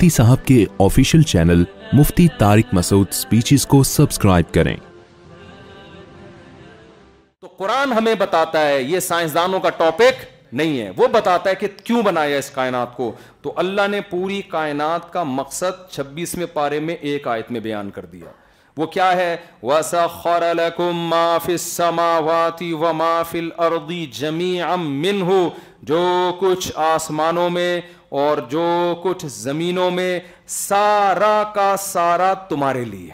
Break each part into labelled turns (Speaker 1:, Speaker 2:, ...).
Speaker 1: مفتی صاحب کے official channel Mufti Tariq Masood speeches کو سبسکرائب کریں۔
Speaker 2: تو قرآن ہمیں بتاتا ہے یہ سائنسدانوں کا ٹاپک نہیں ہے۔ وہ بتاتا ہے کہ کیوں بنایا اس کائنات کو۔ تو اللہ نے پوری کائنات کا مقصد چھبیسویں پارے میں ایک آیت میں بیان کر دیا۔ وہ کیا ہے؟ وَسَخَّرَ لَكُم مَا فِي السَّمَاوَاتِ وَمَا فِي الْأَرْضِ جَمِيعًا مِّنْهُ۔ جو کچھ آسمانوں میں اور جو کچھ زمینوں میں سارا کا سارا تمہارے لیے۔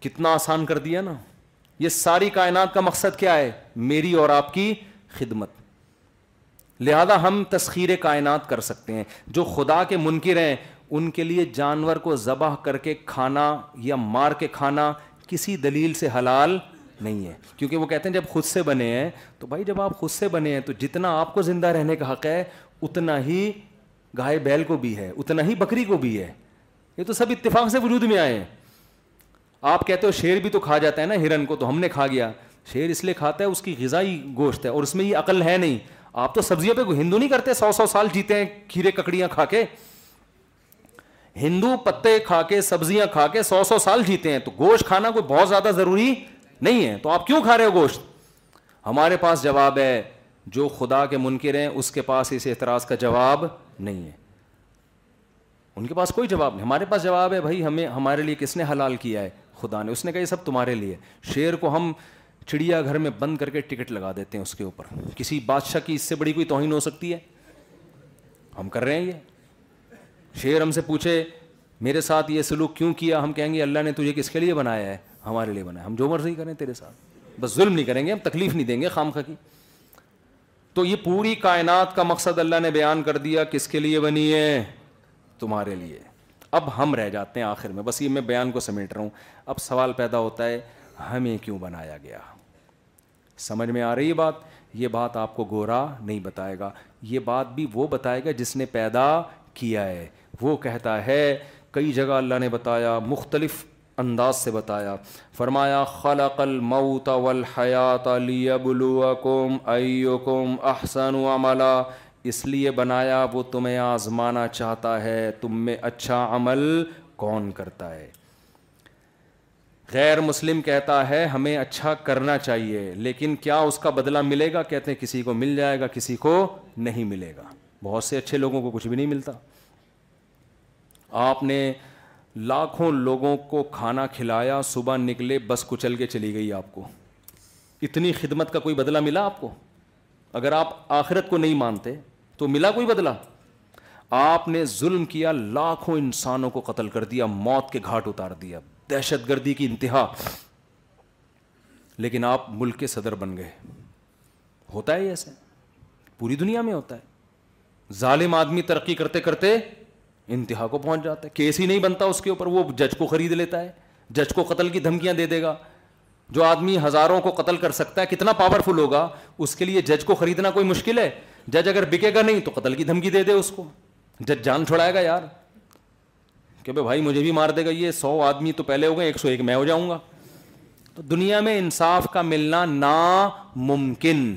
Speaker 2: کتنا آسان کر دیا نا۔ یہ ساری کائنات کا مقصد کیا ہے؟ میری اور آپ کی خدمت۔ لہذا ہم تسخیر کائنات کر سکتے ہیں۔ جو خدا کے منکر ہیں، ان کے لیے جانور کو ذبح کر کے کھانا یا مار کے کھانا کسی دلیل سے حلال نہیں ہے۔ کیونکہ وہ کہتے ہیں، جب خود سے بنے ہیں، تو بھائی جب آپ خود سے بنے ہیں، تو جتنا آپ کو زندہ رہنے کا حق ہے اتنا ہی گائے بیل کو بھی ہے، اتنا ہی بکری کو بھی ہے۔ یہ تو سب اتفاق سے وجود میں آئے ہیں۔ آپ کہتے ہو شیر بھی تو کھا جاتا ہے نا، ہرن کو تو ہم نے کھا گیا۔ شیر اس لیے کھاتا ہے، اس کی غذائی گوشت ہے اور اس میں یہ عقل ہے نہیں۔ آپ تو سبزیوں پہ ہندو نہیں کرتے، سو سو سال جیتے ہیں کھیرے ککڑیاں کھا کے۔ ہندو پتے کھا کے، سبزیاں کھا کے سو سو سال جیتے ہیں۔ تو گوشت کھانا کوئی بہت زیادہ ضروری نہیں ہے۔ تو آپ کیوں کھا رہے ہو گوشت؟ ہمارے پاس جواب ہے جو خدا کے منکر ہیں، اس کے پاس اس اعتراض کا جواب نہیں ہے۔ ان کے پاس کوئی جواب نہیں۔ ہمارے پاس جواب ہے، بھائی، ہمیں، ہمارے لیے کس نے حلال کیا ہے؟ خدا نے۔ اس نے کہا، یہ سب تمہارے لیے۔ شیر کو ہم چڑیا گھر میں بند کر کے ٹکٹ لگا دیتے ہیں اس کے اوپر۔ کسی بادشاہ کی اس سے بڑی کوئی توہین ہو سکتی ہے؟ ہم کر رہے ہیں یہ۔ شیر ہم سے پوچھے، میرے ساتھ یہ سلوک کیوں کیا؟ ہم کہیں گے، اللہ نے تجھے کس کے لیے بنایا ہے؟ ہمارے لیے بنایا ہم جو مرضی کریں تیرے ساتھ۔ بس ظلم نہیں کریں گے، ہم تکلیف نہیں دیں گے خام کی۔ تو یہ پوری کائنات کا مقصد اللہ نے بیان کر دیا، کس کے لیے بنی ہے؟ تمہارے لیے۔ اب ہم رہ جاتے ہیں آخر میں۔ بس یہ میں بیان کو سمیٹ رہا ہوں۔ اب سوال پیدا ہوتا ہے، ہمیں کیوں بنایا گیا؟ سمجھ میں آ رہی ہے بات؟ یہ بات آپ کو گورا نہیں بتائے گا۔ یہ بات بھی وہ بتائے گا جس نے پیدا کیا ہے۔ وہ کہتا ہے، کئی جگہ اللہ نے بتایا، مختلف انداز سے بتایا۔ فرمایا، خلق الموت والحیات لیبلوکم ایکم احسن عملا۔ اس لیے بنایا، وہ تمہیں آزمانا چاہتا ہے، تم میں اچھا عمل کون کرتا ہے؟ غیر مسلم کہتا ہے، ہمیں اچھا کرنا چاہیے، لیکن کیا اس کا بدلہ ملے گا؟ کہتے ہیں، کسی کو مل جائے گا، کسی کو نہیں ملے گا۔ بہت سے اچھے لوگوں کو کچھ بھی نہیں ملتا۔ آپ نے لاکھوں لوگوں کو کھانا کھلایا، صبح نکلے، بس کچل کے چلی گئی آپ کو۔ اتنی خدمت کا کوئی بدلہ ملا آپ کو؟ اگر آپ آخرت کو نہیں مانتے، تو ملا کوئی بدلہ؟ آپ نے ظلم کیا، لاکھوں انسانوں کو قتل کر دیا، موت کے گھاٹ اتار دیا، دہشت گردی کی انتہا۔ لیکن آپ ملک کے صدر بن گئے۔ ہوتا ہے ایسے پوری دنیا میں ہوتا ہے۔ ظالم آدمی ترقی کرتے کرتے انتہا کو پہنچ جاتا ہے۔ کیس ہی نہیں بنتا اس کے اوپر، وہ جج کو خرید لیتا ہے۔ جج کو قتل کی دھمکیاں دے دے گا۔ جو آدمی ہزاروں کو قتل کر سکتا ہے، کتنا پاورفل ہوگا، اس کے لیے جج کو خریدنا کوئی مشکل ہے؟ جج اگر بکے گا نہیں، تو قتل کی دھمکی دے دے اس کو۔ جج جان چھوڑائے گا یار۔ کہ بھائی، مجھے بھی مار دے گا۔ یہ سو آدمی تو پہلے ہو گئے، ایک سو ایک، میں ہو جاؤں گا۔ تو دنیا میں انصاف کا ملنا ناممکن۔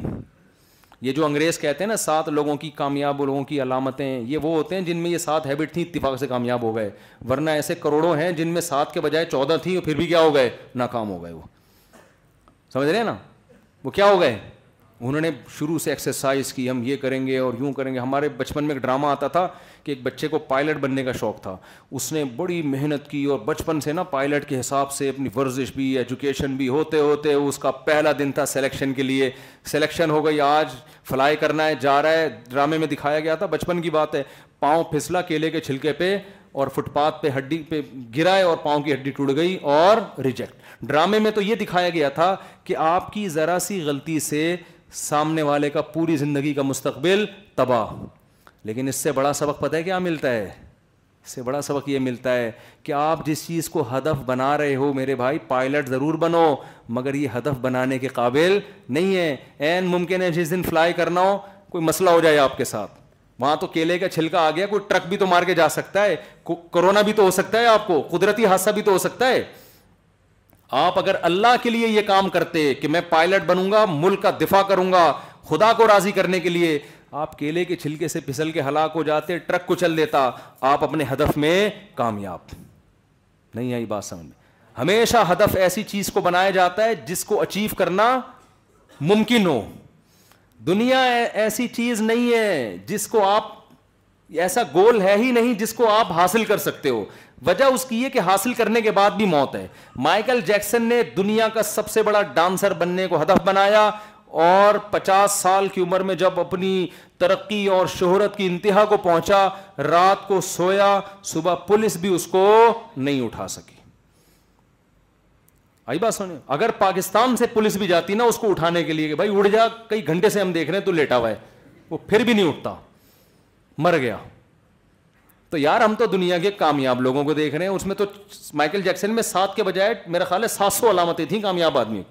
Speaker 2: یہ جو انگریز کہتے ہیں نا، سات لوگوں کی کامیاب، لوگوں کی علامتیں، یہ وہ ہوتے ہیں جن میں یہ سات ہیبٹ تھیں، اتفاق سے کامیاب ہو گئے۔ ورنہ ایسے کروڑوں ہیں جن میں سات کے بجائے چودہ تھیں پھر بھی کیا ہو گئے؟ ناکام ہو گئے وہ۔ سمجھ رہے ہیں نا؟ وہ کیا ہو گئے؟ انہوں نے شروع سے ایکسرسائز کی، ہم یہ کریں گے اور یوں کریں گے۔ ہمارے بچپن میں ایک ڈرامہ آتا تھا کہ ایک بچے کو پائلٹ بننے کا شوق تھا۔ اس نے بڑی محنت کی اور بچپن سے نا پائلٹ کے حساب سے اپنی ورزش بھی ایجوکیشن بھی، ہوتے ہوتے اس کا پہلا دن تھا سلیکشن کے لیے۔ سلیکشن ہو گئی، آج فلائی کرنا ہے، جا رہا ہے۔ ڈرامے میں دکھایا گیا تھا، بچپن کی بات ہے۔ پاؤں پھسلا کیلے کے چھلکے پہ اور فٹ پاتھ پہ ہڈی پہ گرائے اور پاؤں کی ہڈی ٹوٹ گئی اور ریجیکٹ ڈرامے میں تو یہ دکھایا گیا تھا کہ آپ کی ذرا سی غلطی سے سامنے والے کا پوری زندگی کا مستقبل تباہ۔ لیکن اس سے بڑا سبق پتہ ہے کیا ملتا ہے؟ اس سے بڑا سبق یہ ملتا ہے کہ آپ جس چیز کو ہدف بنا رہے ہو، میرے بھائی، پائلٹ ضرور بنو، مگر یہ ہدف بنانے کے قابل نہیں ہے۔ این ممکن ہے جس دن فلائی کرنا ہو، کوئی مسئلہ ہو جائے آپ کے ساتھ۔ وہاں تو کیلے کا چھلکا آ گیا، کوئی ٹرک بھی تو مار کے جا سکتا ہے کورونا بھی تو ہو سکتا ہے آپ کو، قدرتی حادثہ بھی تو ہو سکتا ہے۔ آپ اگر اللہ کے لیے یہ کام کرتے کہ میں پائلٹ بنوں گا، ملک کا دفاع کروں گا، خدا کو راضی کرنے کے لیے، آپ کیلے کے چھلکے سے پھسل کے ہلاک ہو جاتے، ٹرک کو چل دیتا، آپ اپنے ہدف میں کامیاب۔ نہیں آئی بات سمجھ میں۔ ہمیشہ ہدف ایسی چیز کو بنایا جاتا ہے جس کو اچیو کرنا ممکن ہو۔ دنیا ایسی چیز نہیں ہے جس کو آپ ایسا گول ہے ہی نہیں جس کو آپ حاصل کر سکتے ہو۔ وجہ اس کی یہ کہ حاصل کرنے کے بعد بھی موت ہے۔ مائیکل جیکسن نے دنیا کا سب سے بڑا ڈانسر بننے کو ہدف بنایا اور پچاس سال کی عمر میں جب اپنی ترقی اور شہرت کی انتہا کو پہنچا، رات کو سویا، صبح پولیس بھی اس کو نہیں اٹھا سکی۔ آئی بات سنیں، اگر پاکستان سے پولیس بھی جاتی نا اس کو اٹھانے کے لیے کہ بھائی اڑ جا، کئی گھنٹے سے ہم دیکھ رہے ہیں تو لیٹا ہوا ہے، وہ پھر بھی نہیں اٹھتا۔ مر گیا۔ تو یار ہم تو دنیا کے کامیاب لوگوں کو دیکھ رہے ہیں، اس میں تو مائیکل جیکسن میں سات کے بجائے میرا خیال ہے سات سو علامتیں تھیں کامیاب آدمی۔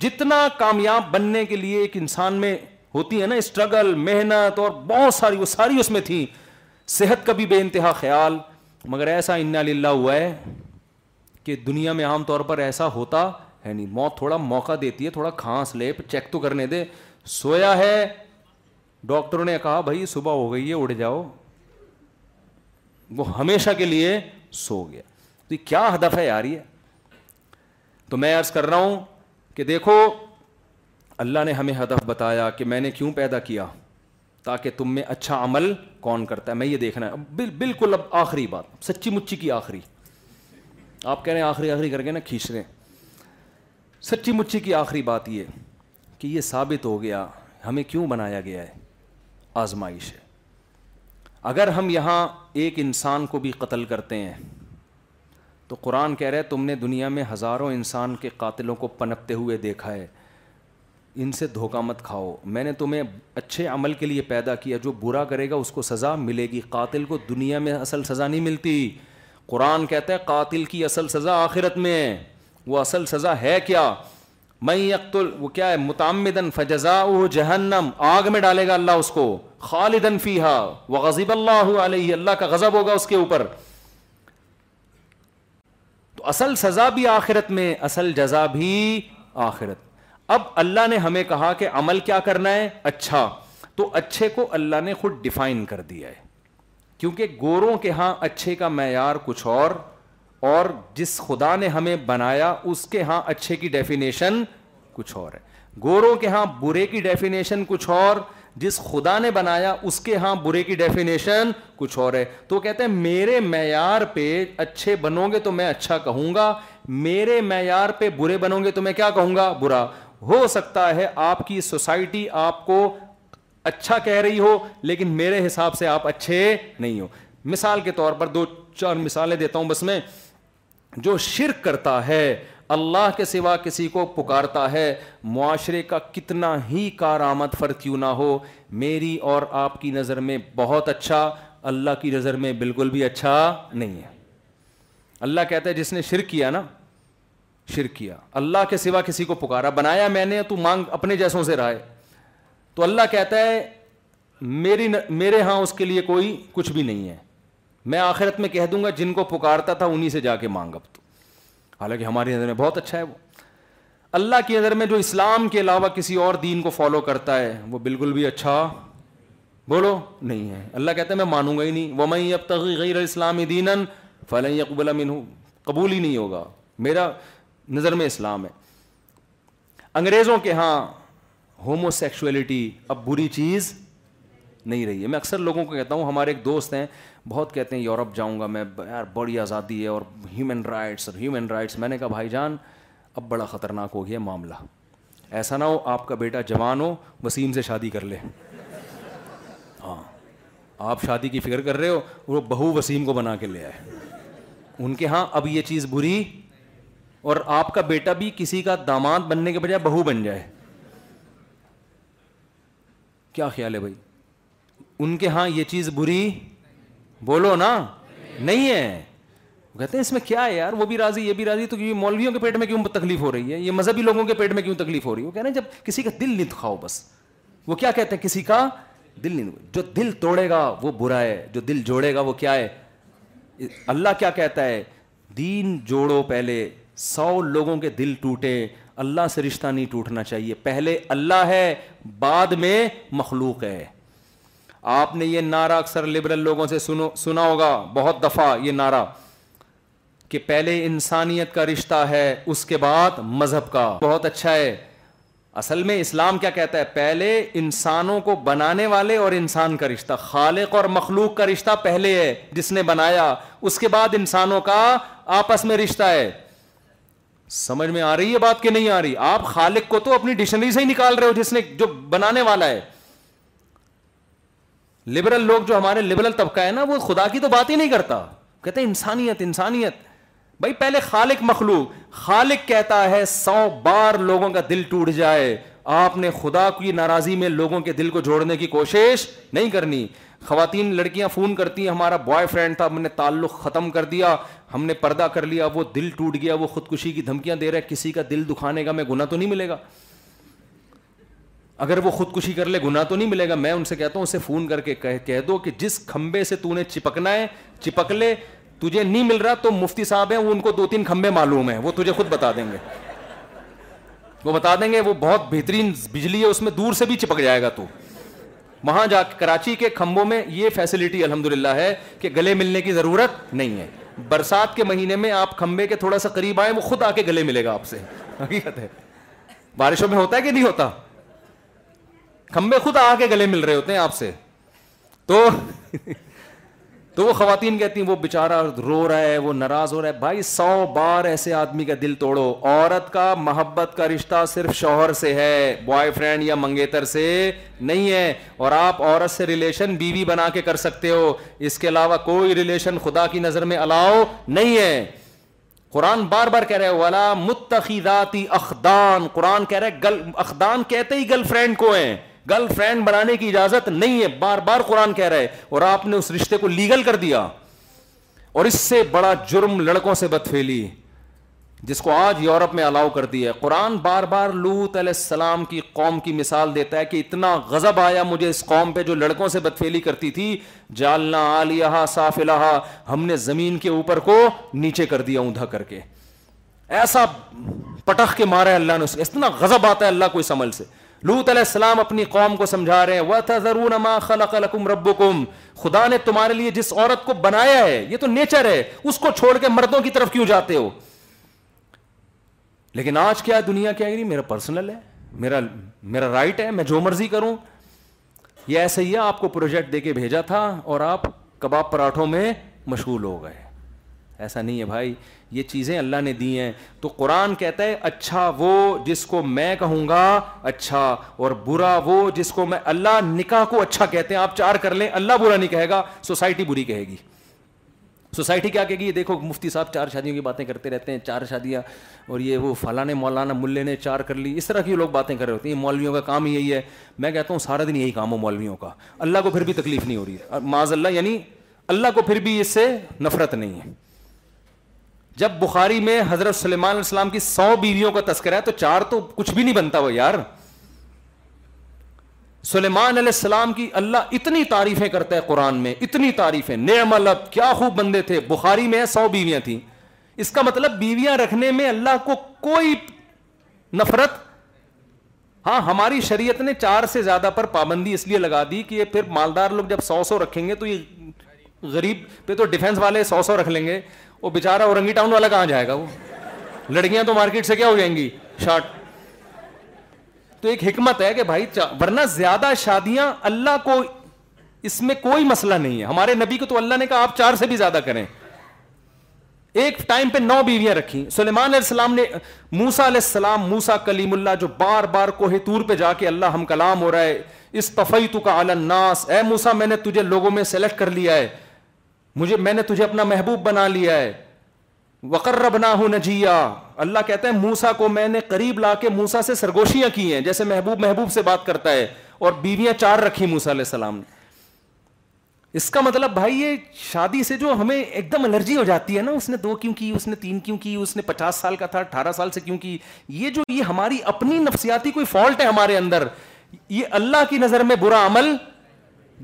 Speaker 2: جتنا کامیاب بننے کے لیے ایک انسان میں ہوتی ہے نا، اسٹرگل، محنت اور بہت ساری، وہ ساری اس میں تھی صحت کا بھی بے انتہا خیال، مگر ایسا ان للہ ہوا ہے کہ دنیا میں عام طور پر ایسا ہوتا ہے نہیں۔ موت تھوڑا موقع دیتی ہے، تھوڑا کھانس لے، چیک تو کرنے دے۔ سویا ہے، ڈاکٹروں نے کہا، بھائی، صبح ہو گئی ہے اڑ جاؤ۔ وہ ہمیشہ کے لیے سو گیا۔ تو یہ کیا ہدف ہے یار یہ؟ تو میں عرض کر رہا ہوں کہ دیکھو، اللہ نے ہمیں ہدف بتایا کہ میں نے کیوں پیدا کیا؟ تاکہ تم میں اچھا عمل کون کرتا ہے؟ میں یہ دیکھنا ہے۔ بالکل اب آخری بات، سچی مچی کی آخری۔ آپ کہہ رہے ہیں آخری آخری کر کے نا کھینچ رہے سچی مچی کی آخری بات یہ کہ یہ ثابت ہو گیا، ہمیں کیوں بنایا گیا ہے؟ آزمائش ہے۔ اگر ہم یہاں ایک انسان کو بھی قتل کرتے ہیں، تو قرآن کہہ رہے تم نے دنیا میں ہزاروں انسان کے قاتلوں کو پنپتے ہوئے دیکھا ہے۔ ان سے دھوکہ مت کھاؤ۔ میں نے تمہیں اچھے عمل کے لیے پیدا کیا، جو برا کرے گا، اس کو سزا ملے گی۔ قاتل کو دنیا میں اصل سزا نہیں ملتی۔ قرآن کہتا ہے، قاتل کی اصل سزا آخرت میں ہے۔ وہ اصل سزا ہے کیا؟ میں یقتل، وہ کیا ہے؟ متعمدن فجزا جہنم، آگ میں ڈالے گا اللہ اس کو خالدن فیحا وہ غزیب اللہ علیہ، اللہ کا غضب ہوگا اس کے اوپر۔ تو اصل سزا بھی آخرت میں، اصل جزا بھی آخرت۔ اب اللہ نے ہمیں کہا کہ عمل کیا کرنا ہے؟ اچھا۔ تو اچھے کو اللہ نے خود ڈیفائن کر دیا ہے۔ کیونکہ گوروں کے ہاں اچھے کا معیار کچھ اور اور جس خدا نے ہمیں بنایا، اس کے ہاں اچھے کی ڈیفینیشن کچھ اور ہے۔ گوروں کے ہاں برے کی ڈیفینیشن کچھ اور، جس خدا نے بنایا، اس کے ہاں برے کی ڈیفینیشن کچھ اور ہے۔ تو کہتے ہیں، میرے معیار پہ اچھے بنو گے تو میں اچھا کہوں گا، میرے معیار پہ برے بنو گے تو میں کیا کہوں گا؟ برا۔ ہو سکتا ہے آپ کی سوسائٹی آپ کو اچھا کہہ رہی ہو، لیکن میرے حساب سے آپ اچھے نہیں ہو۔ مثال کے طور پر دو چار مثالیں دیتا ہوں بس میں۔ جو شرک کرتا ہے، اللہ کے سوا کسی کو پکارتا ہے، معاشرے کا کتنا ہی کارآمد فر کیوں نہ ہو، میری اور آپ کی نظر میں بہت اچھا اللہ کی نظر میں بالکل بھی اچھا نہیں ہے۔ اللہ کہتا ہے، جس نے شرک کیا نا، شرک کیا۔ اللہ کے سوا کسی کو پکارا، بنایا میں نے، تو مانگ اپنے جیسوں سے رہے تو اللہ کہتا ہے، میری میرے ہاں اس کے لیے کوئی کچھ بھی نہیں ہے۔ میں آخرت میں کہہ دوں گا جن کو پکارتا تھا انہیں سے جا کے مانگ اب تو۔ حالانکہ ہماری نظر میں بہت اچھا ہے وہ۔ اللہ کی نظر میں جو اسلام کے علاوہ کسی اور دین کو فالو کرتا ہے، وہ بالکل بھی اچھا بولو نہیں ہے۔ اللہ کہتا ہے میں مانوں گا ہی نہیں۔ وہ میں اب تک غیر اسلامی دین فلاں اقبال ہوں قبول ہی نہیں ہوگا۔ میرا نظر میں اسلام ہے۔ انگریزوں کے ہاں ہومو سیکشولیٹی اب بری چیز نہیں رہی ہے۔ میں اکثر لوگوں کو کہتا ہوں، ہمارے ایک دوست ہیں، بہت کہتے ہیں، یورپ جاؤں گا میں، یار بڑی آزادی ہے اور ہیومن رائٹس اور ہیومن رائٹس میں نے کہا، بھائی جان، اب بڑا خطرناک ہو گیا معاملہ۔ ایسا نہ ہو، آپ کا بیٹا جوان ہو، وسیم سے شادی کر لے۔ ہاں آپ شادی کی فکر کر رہے ہو، وہ بہو وسیم کو بنا کے لے آئے۔ ان کے ہاں اب یہ چیز بری اور آپ کا بیٹا بھی کسی کا داماد بننے کے بجائے بہو بن جائے۔ کیا خیال ہے بھائی؟ ان کے ہاں یہ چیز بری بولو نا، نہیں ہے۔ کہتے ہیں اس میں کیا ہے یار، وہ بھی راضی، یہ بھی راضی، تو مولویوں کے پیٹ میں کیوں تکلیف ہو رہی ہے؟ یہ مذہبی لوگوں کے پیٹ میں کیوں تکلیف ہو رہی ہے؟ وہ کہہ رہے ہیں جب کسی کا دل نہیں دکھاؤ بس۔ وہ کیا کہتے ہیں؟ کسی کا دل نہیں جو دل توڑے گا وہ برا ہے، جو دل جوڑے گا وہ کیا ہے؟ اللہ کیا کہتا ہے؟ دین جوڑو پہلے، سو لوگوں کے دل ٹوٹے۔ اللہ سے رشتہ نہیں ٹوٹنا چاہیے۔ پہلے اللہ ہے، بعد میں مخلوق ہے۔ آپ نے یہ نعرہ اکثر لبرل لوگوں سے سنو سنا ہوگا، بہت دفعہ یہ نعرہ کہ پہلے انسانیت کا رشتہ ہے، اس کے بعد مذہب کا۔ بہت اچھا ہے۔ اصل میں اسلام کیا کہتا ہے؟ پہلے انسانوں کو بنانے والے اور انسان کا رشتہ۔ خالق اور مخلوق کا رشتہ پہلے ہے، جس نے بنایا۔ اس کے بعد انسانوں کا آپس میں رشتہ ہے۔ سمجھ میں آ رہی ہے بات کہ نہیں آ رہی؟ آپ خالق کو تو اپنی ڈکشنری سے ہی نکال رہے ہو، جس نے جو بنانے والا ہے۔ لبرل لوگ جو ہمارے لبرل طبقہ ہے نا، وہ خدا کی تو بات ہی نہیں کرتا۔ کہتے انسانیت انسانیت۔ بھائی پہلے خالق مخلوق، خالق کہتا ہے سو بار لوگوں کا دل ٹوٹ جائے۔ آپ نے خدا کی ناراضی میں لوگوں کے دل کو جوڑنے کی کوشش نہیں کرنی۔ خواتین لڑکیاں فون کرتی ہیں، ہمارا بوائے فرینڈ تھا، ہم نے تعلق ختم کر دیا۔ ہم نے پردہ کر لیا، وہ دل ٹوٹ گیا، وہ خودکشی کی دھمکیاں دے رہا ہے کسی کا دل دکھانے کا میں گنا تو نہیں ملے گا۔ اگر وہ خودکشی کر لے گنا تو نہیں ملے گا۔ میں ان سے کہتا ہوں، اسے فون کر کے کہہ دو کہ جس کھمبے سے تو نے چپکنا ہے، چپک لے۔ تجھے نہیں مل رہا تو مفتی صاحب ہیں، وہ ان کو دو تین کھمبے معلوم ہیں۔ وہ تجھے خود بتا دیں گے۔ وہ بتا دیں گے، وہ بہت بہترین بجلی ہے، اس میں دور سے بھی چپک جائے گا تو۔ وہاں جا کے کراچی کے کھمبوں میں یہ فیسلٹی الحمد للہ ہے کہ گلے ملنے کی ضرورت نہیں ہے۔ برسات کے مہینے میں آپ کھمبے کے تھوڑا سا قریب آئے وہ خود آ کے گلے ملے گا آپ سے۔ حقیقت ہے۔ بارشوں میں ہوتا ہے کہ نہیں ہوتا؟ کھمبے خود آ کے گلے مل رہے ہوتے ہیں آپ سے۔ تو تو وہ خواتین کہتی ہیں، وہ بےچارا رو رہا ہے، وہ ناراض ہو رہا ہے۔ بھائی، سو بار ایسے آدمی کا دل توڑو۔ عورت کا محبت کا رشتہ صرف شوہر سے ہے بوائے فرینڈ یا منگیتر سے نہیں ہے۔ اور آپ عورت سے ریلیشن بیوی بنا کے کر سکتے ہو۔ اس کے علاوہ کوئی ریلیشن خدا کی نظر میں الاؤ نہیں ہے۔ قرآن بار بار کہہ رہے والا متخیداتی اخدان قرآن کہہ رہے گل اخدان کہتے ہی گرل فرینڈ کو ہیں۔ گرل فرینڈ بنانے کی اجازت نہیں ہے، بار بار قرآن کہہ رہے اور آپ نے اس رشتے کو لیگل کر دیا اور اس سے بڑا جرم لڑکوں سے بدفیلی جس کو آج یورپ میں الاؤ کر دیا قرآن بار بار لوت علیہ السلام کی قوم کی مثال دیتا ہے کہ اتنا غضب آیا مجھے اس قوم پہ جو لڑکوں سے بدفیلی کرتی تھی۔ جالنا عالیہ صاف الحا ہم نے زمین کے اوپر کو نیچے کر دیا اوندا کر کے۔ ایسا پٹخ کے مارا اللہ نے اتنا غضب آتا ہے اللہ کو اس عمل سے۔ لوت علیہ السلام اپنی قوم کو سمجھا رہے ہیں۔ خدا نے تمہارے لیے جس عورت کو بنایا ہے، یہ تو نیچر ہے، اس کو چھوڑ کے مردوں کی طرف کیوں جاتے ہو؟ لیکن آج کیا دنیا کیا میرا پرسنل ہے، میرا میرا رائٹ ہے، میں جو مرضی کروں۔ یہ ایسے ہی ہے، آپ کو پروجیکٹ دے کے بھیجا تھا اور آپ کباب پراٹھوں میں مشغول ہو گئے۔ ایسا نہیں ہے بھائی یہ چیزیں اللہ نے دی ہیں۔ تو قرآن کہتا ہے اچھا وہ جس کو میں کہوں گا اچھا اور برا وہ جس کو میں اللہ نکاح کو اچھا کہتے ہیں، آپ چار کر لیں، اللہ برا نہیں کہے گا، سوسائٹی بری کہے گی۔ سوسائٹی کیا کہے گی؟ یہ دیکھو، مفتی صاحب چار شادیوں کی باتیں کرتے رہتے ہیں، چار شادیاں، اور یہ وہ فلاں مولانا ملے نے چار کر لی، اس طرح کی لوگ باتیں کر رہے ہوتے ہیں۔ مولویوں کا کام یہی ہے۔ میں کہتا ہوں، سارا دن یہی کام ہو مولویوں کا۔ اللہ کو پھر بھی تکلیف نہیں ہو رہی ہے۔ معاذ اللہ یعنی اللہ کو پھر بھی اس سے نفرت نہیں ہے۔ جب بخاری میں حضرت سلیمان علیہ السلام کی سو بیویوں کا تذکرہ ہے تو چار تو کچھ بھی نہیں بنتا وہ یار۔ سلیمان علیہ السلام کی اللہ اتنی تعریفیں کرتا ہے قرآن میں، اتنی تعریفیں۔ نعم اللہ، کیا خوب بندے تھے۔ بخاری میں سو بیویاں تھیں۔ اس کا مطلب بیویاں رکھنے میں اللہ کو کوئی نفرت۔ ہاں ہماری شریعت نے چار سے زیادہ پر پابندی اس لیے لگا دی کہ یہ پھر مالدار لوگ جب سو سو رکھیں گے تو یہ غریب پہ تو ڈیفینس والے سو سو رکھ لیں گے۔ وہ بےچارا اورنگی ٹاؤن والا کہاں جائے گا وہ؟ لڑکیاں تو مارکیٹ سے کیا ہو جائیں گی؟ شارٹ تو ایک حکمت ہے کہ بھائی ورنہ زیادہ شادیاں اللہ کو اس میں کوئی مسئلہ نہیں ہے۔ ہمارے نبی کو تو اللہ نے کہا آپ چار سے بھی زیادہ کریں۔ ایک ٹائم پہ نو بیویاں رکھی سلیمان علیہ السلام نے موسا علیہ السلام موسا کلیم اللہ جو بار بار کوہ تور پہ جا کے اللہ ہم کلام ہو رہا ہے اس تفئی تو کا الناس۔ اے موسا میں نے تجھے لوگوں میں سلیکٹ کر لیا ہے۔ مجھے میں نے تجھے اپنا محبوب بنا لیا ہے۔ وقر بنا ہوں نجیا اللہ کہتا ہے موسا کو میں نے قریب لا کے موسا سے سرگوشیاں کی ہیں، جیسے محبوب محبوب سے بات کرتا ہے۔ اور بیویاں چار رکھی موسا علیہ السلام نے۔ اس کا مطلب بھائی، یہ شادی سے جو ہمیں ایک دم الرجی ہو جاتی ہے نا، اس نے دو کیوں کی، اس نے تین کیوں کی، اس نے پچاس سال کا تھا، اٹھارہ سال سے کیوں کی۔ یہ جو یہ ہماری اپنی نفسیاتی کوئی فالٹ ہے ہمارے اندر، یہ اللہ کی نظر میں برا عمل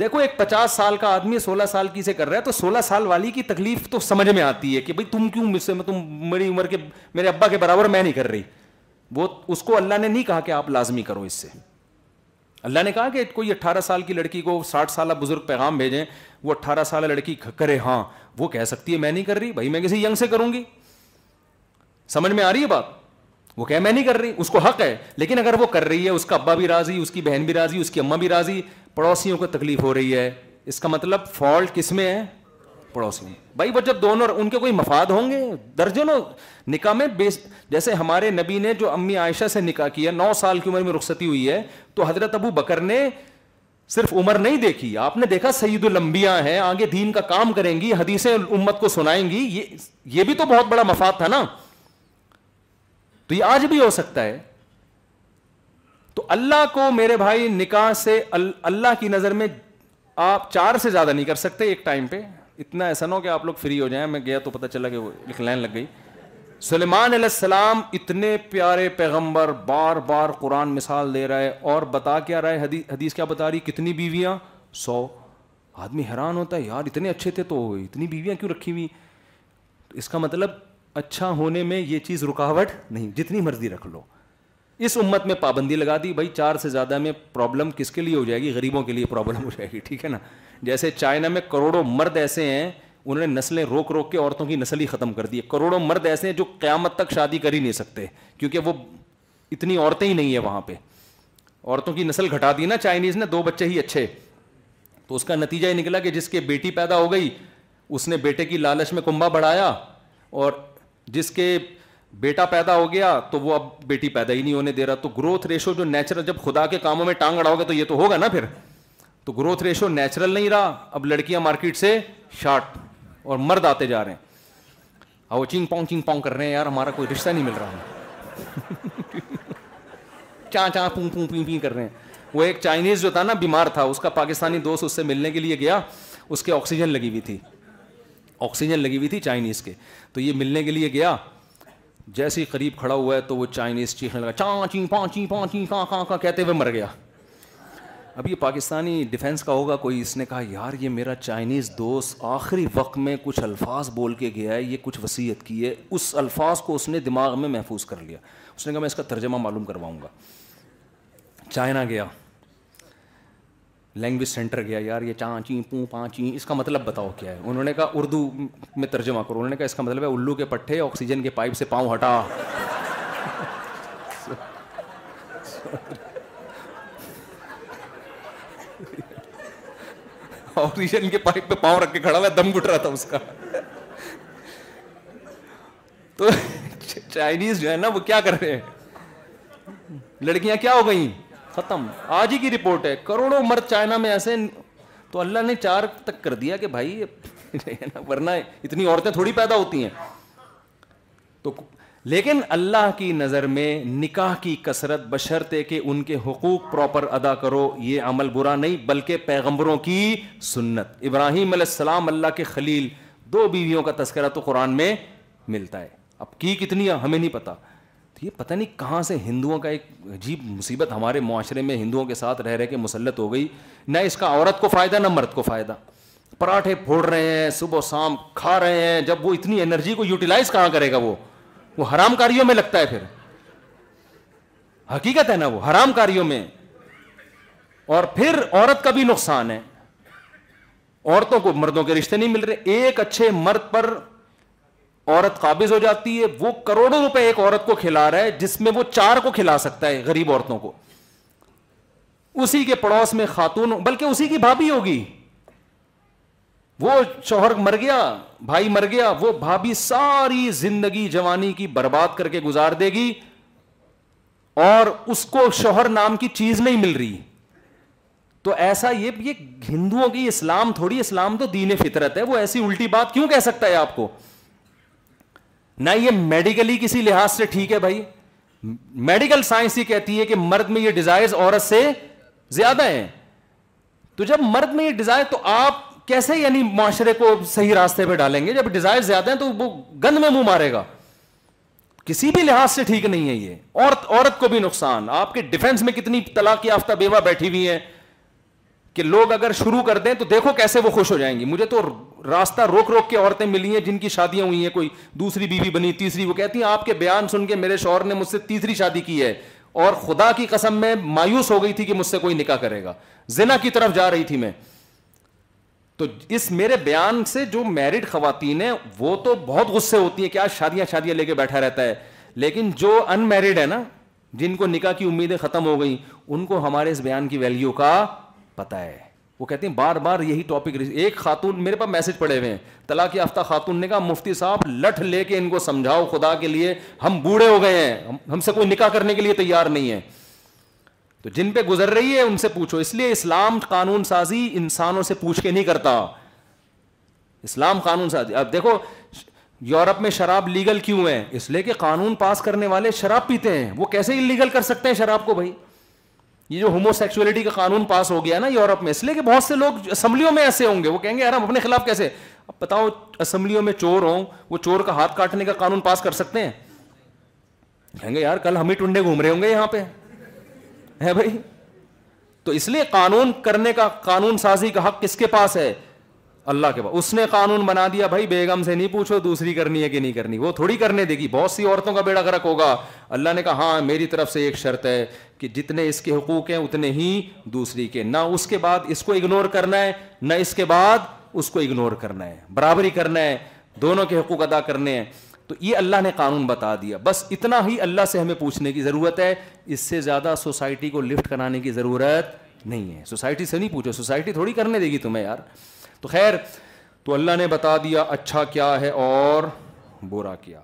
Speaker 2: دیکھو، ایک پچاس سال کا آدمی سولہ سال کی سے کر رہا ہے، تو سولہ سال والی کی تکلیف تو سمجھ میں آتی ہے کہ بھائی تم کیوں مجھ سے تم میری عمر کے، میرے ابا کے برابر میں نہیں کر رہی۔ وہ اس کو اللہ نے نہیں کہا کہ آپ لازمی کرو اس سے۔ اللہ نے کہا کہ کوئی اٹھارہ سال کی لڑکی کو ساٹھ سالہ بزرگ پیغام بھیجیں، وہ اٹھارہ سالہ لڑکی کرے ہاں وہ کہہ سکتی ہے میں نہیں کر رہی بھائی میں کسی ینگ سے کروں گی۔ سمجھ میں آ رہی ہے بات؟ وہ کہ میں نہیں کر رہی، اس کو حق ہے۔ لیکن اگر وہ کر رہی ہے، اس کا ابا بھی راضی، اس کی بہن بھی راضی، اس کی اماں بھی راضی پڑوسیوں کو تکلیف ہو رہی ہے۔ اس کا مطلب فالٹ کس میں ہے؟ پڑوسیوں بھائی وہ جب دونوں ان کے کوئی مفاد ہوں گے؟ درجنوں نکاح میں جیسے ہمارے نبی نے جو امی عائشہ سے نکاح کیا، نو سال کی عمر میں رخصتی ہوئی ہے، تو حضرت ابو بکر نے صرف عمر نہیں دیکھی۔ آپ نے دیکھا سعید المبیا ہیں، آگے دین کا کام کریں گی، حدیثیں امت کو سنائیں گی، یہ یہ بھی تو بہت بڑا مفاد تھا نا۔ تو یہ آج بھی ہو سکتا ہے۔ تو اللہ کو میرے بھائی نکاح سے اللہ کی نظر میں آپ چار سے زیادہ نہیں کر سکتے ایک ٹائم پہ۔ اتنا ایسا نہ ہو کہ آپ لوگ فری ہو جائیں۔ میں گیا تو پتہ چلا کہ وہ لائن لگ گئی۔ سلیمان علیہ السلام اتنے پیارے پیغمبر بار بار قرآن مثال دے رہا ہے اور بتا کیا رہا ہے۔ حدیث کیا بتا رہی؟ کتنی بیویاں؟ سو۔ آدمی حیران ہوتا ہے، یار اتنے اچھے تھے تو اتنی بیویاں کیوں رکھی ہوئی؟ اس کا مطلب اچھا ہونے میں یہ چیز رکاوٹ نہیں، جتنی مرضی رکھ لو۔ اس امت میں پابندی لگا دی، بھائی چار سے زیادہ میں پرابلم کس کے لیے ہو جائے گی؟ غریبوں کے لیے پرابلم ہو جائے گی، ٹھیک ہے نا؟ جیسے چائنا میں کروڑوں مرد ایسے ہیں، انہوں نے نسلیں روک روک کے عورتوں کی نسل ہی ختم کر دی۔ ہے کروڑوں مرد ایسے ہیں جو قیامت تک شادی کر ہی نہیں سکتے، کیونکہ وہ اتنی عورتیں ہی نہیں ہیں وہاں پہ۔ عورتوں کی نسل گھٹا دی نا چائنیز نے، دو بچے ہی اچھے۔ تو اس کا نتیجہ یہ نکلا کہ جس کے بیٹی پیدا ہو گئی، اس نے بیٹے کی لالچ میں کنبا بڑھایا اور جس کے بیٹا پیدا ہو گیا تو وہ اب بیٹی پیدا ہی نہیں ہونے دے رہا۔ تو گروتھ ریشو جو نیچرل جب خدا کے کاموں میں ٹانگ اڑاؤ گے تو یہ تو ہوگا نا پھر۔ تو گروتھ ریشو نیچرل نہیں رہا۔ اب لڑکیاں مارکیٹ سے شارٹ اور مرد آتے جا رہے ہیں۔ وہ چنگ پونگ چنگ پونگ کر رہے ہیں، یار ہمارا کوئی رشتہ نہیں مل رہا۔ ہے چاں چاں پوں پوں پی پی کر رہے ہیں۔ وہ ایک چائنیز جو تھا نا، بیمار تھا، اس کا پاکستانی دوست اس سے ملنے کے لیے گیا۔ اس کے آکسیجن لگی ہوئی تھی۔ آکسیجن لگی ہوئی تھی چائنیز کے۔ تو یہ ملنے کے لیے گیا۔ جیسے ہی قریب کھڑا ہوا ہے تو وہ چائنیز چیخنے لگا، چاں چی پاں چی پاں چی کہاں کہاں کہاں کہتے ہوئے مر گیا۔ اب یہ پاکستانی ڈیفینس کا ہوگا، کوئی اس نے کہا، یار، یہ میرا چائنیز دوست آخری وقت میں کچھ الفاظ بول کے گیا ہے، یہ کچھ وصیت کی ہے، اس الفاظ کو اس نے دماغ میں محفوظ کر لیا۔ اس نے کہا، میں اس کا ترجمہ معلوم کرواؤں گا۔ چائنا گیا۔ لینگویج سینٹر گیا، یار یہ چاں چیں، پوں پاں چیں، اس کا مطلب بتاؤ کیا ہے؟ انہوں نے کہا اردو میں ترجمہ کرو، انہوں نے کہا اس کا مطلب ہے الو کے پٹھے آکسیجن کے پائپ سے پاؤں ہٹا۔ آکسیجن کے پائپ پہ پاؤں رکھ کے کھڑا ہوا دم گٹ رہا تھا اس کا۔ تو چائنیز جو ہے نا، وہ کیا کر رہے ہیں؟ لڑکیاں کیا ہو گئی ختم۔ آج ہی کی رپورٹ ہے۔ کروڑوں مرد چائنا میں ایسے تو اللہ نے چار تک کر دیا کہ بھائی، ورنہ اتنی عورتیں تھوڑی پیدا ہوتی ہیں۔ تو لیکن اللہ کی نظر میں نکاح کی کثرت بشرتے کہ ان کے حقوق پراپر ادا کرو۔ یہ عمل برا نہیں، بلکہ پیغمبروں کی سنت۔ ابراہیم علیہ السلام اللہ کے خلیل۔ دو بیویوں کا تذکرہ تو قرآن میں ملتا ہے۔ اب کی کتنی ہمیں نہیں پتا۔ تو یہ پتہ نہیں کہاں سے ہندوؤں کا ایک عجیب مصیبت ہمارے معاشرے میں ہندوؤں کے ساتھ رہ رہے کے مسلط ہو گئی۔ نہ اس کا عورت کو فائدہ، نہ مرد کو فائدہ۔ پراٹھے پھوڑ رہے ہیں، صبح شام کھا رہے ہیں، جب وہ اتنی انرجی کو یوٹیلائز کہاں کرے گا وہ؟ وہ حرام کاریوں میں لگتا ہے پھر۔ حقیقت ہے نا وہ، حرام کاریوں میں۔ اور پھر عورت کا بھی نقصان ہے۔ عورتوں کو، مردوں کے رشتے نہیں مل رہے۔ ایک اچھے مرد پر عورت قابض ہو جاتی ہے، وہ کروڑوں روپے ایک عورت کو کھلا رہا ہے، جس میں وہ چار کو کھلا سکتا ہے غریب عورتوں کو۔ اسی کے پڑوس میں خاتون، بلکہ اسی کی بھابھی ہوگی۔ وہ شوہر مر گیا، بھائی مر گیا، وہ بھابھی ساری زندگی جوانی کی برباد کر کے گزار دے گی۔ اور اس کو شوہر نام کی چیز نہیں مل رہی۔ تو ایسا یہ یہ ہندوؤں کی اسلام، تھوڑی اسلام تو دین فطرت ہے، وہ ایسی الٹی بات کیوں کہہ سکتا ہے آپ کو؟ نہ یہ میڈیکلی کسی لحاظ سے ٹھیک ہے بھائی۔ میڈیکل سائنس ہی کہتی ہے کہ مرد میں یہ ڈیزائر عورت سے زیادہ ہے تو جب مرد میں یہ ڈیزائر تو آپ کیسے یعنی معاشرے کو صحیح راستے پہ ڈالیں گے؟ جب ڈیزائر زیادہ ہیں تو وہ گند میں منہ مارے گا۔ کسی بھی لحاظ سے ٹھیک نہیں ہے یہ۔ عورت عورت کو بھی نقصان۔ آپ کے ڈیفینس میں کتنی طلاق یافتہ بیوہ بیٹھی ہوئی ہیں۔ کہ لوگ اگر شروع کر دیں تو دیکھو کیسے وہ خوش ہو جائیں گی۔ مجھے تو راستہ روک روک کے عورتیں ملی ہیں جن کی شادیاں ہوئی ہیں۔ کوئی دوسری بیوی بنی، تیسری، وہ کہتی ہیں آپ کے بیان سن کے میرے شوہر نے مجھ سے تیسری شادی کی ہے اور خدا کی قسم میں مایوس ہو گئی تھی کہ مجھ سے کوئی نکاح کرے گا۔ زنا کی طرف جا رہی تھی میں۔ تو اس میرے بیان سے جو میرڈ خواتین ہیں، وہ تو بہت غصے ہوتی ہیں کہ آج شادیاں شادیاں لے کے بیٹھا رہتا ہے۔ لیکن جو ان میرڈ ہے نا، جن کو نکاح کی امیدیں ختم ہو گئی ان کو ہمارے اس بیان کی ویلیو کا پتا ہے۔ وہ کہتے ہیں، بار بار یہی ٹاپک ایک خاتون میرے پاس میسج پڑے ہوئے ہیں۔ طلاق یافتہ خاتون نے کہا، مفتی صاحب لٹ لے کے ان کو سمجھاؤ، خدا کے لیے ہم بوڑھے ہو گئے ہیں۔ ہم سے کوئی نکاح کرنے کے لیے تیار نہیں ہے۔ تو جن پہ گزر رہی ہے، ان سے پوچھو۔ اس لیے اسلام قانون سازی انسانوں سے پوچھ کے نہیں کرتا۔ اسلام قانون سازی۔ اب دیکھو، یورپ میں شراب لیگل کیوں ہے اس لیے کہ قانون پاس کرنے والے شراب پیتے ہیں۔ وہ کیسے انلیگل کر سکتے ہیں شراب کو بھائی؟ یہ جو ہومو سیکچولیٹی کا قانون پاس ہو گیا نا یورپ میں، اس لیے کہ بہت سے لوگ اسمبلیوں میں ایسے ہوں گے۔ وہ کہیں گے، یار ہم اپنے خلاف کیسے؟ اب بتاؤ، اسمبلیوں میں چور ہوں، وہ چور کا ہاتھ کاٹنے کا قانون پاس کر سکتے ہیں؟ کہیں گے، یار کل ہم ہی ٹنڈے گھوم رہے ہوں گے یہاں پہ۔ ہے بھائی؟ تو اس لیے قانون کرنے کا، قانون سازی کا حق کس کے پاس ہے؟ اللہ کے پاس۔ اس نے قانون بنا دیا، بھائی بیگم سے نہیں پوچھو دوسری کرنی ہے کہ نہیں کرنی، وہ تھوڑی کرنے دے گی۔ بہت سی عورتوں کا بیڑا گرک ہوگا۔ اللہ نے کہا ہاں میری طرف سے ایک شرط ہے کہ جتنے اس کے حقوق ہیں، اتنے ہی دوسری کے۔ نہ اس کے بعد اس کو اگنور کرنا ہے، نہ اس کے بعد اس کو اگنور کرنا ہے۔ برابری کرنا ہے، دونوں کے حقوق ادا کرنے ہیں۔ تو یہ اللہ نے قانون بتا دیا۔ بس اتنا ہی اللہ سے ہمیں پوچھنے کی ضرورت ہے۔ اس سے زیادہ سوسائٹی کو لفٹ کرانے کی ضرورت نہیں ہے۔ سوسائٹی سے نہیں پوچھو، سوسائٹی تھوڑی کرنے دے گی تمہیں یار۔ تو خیر تو اللہ نے بتا دیا اچھا کیا ہے اور برا کیا۔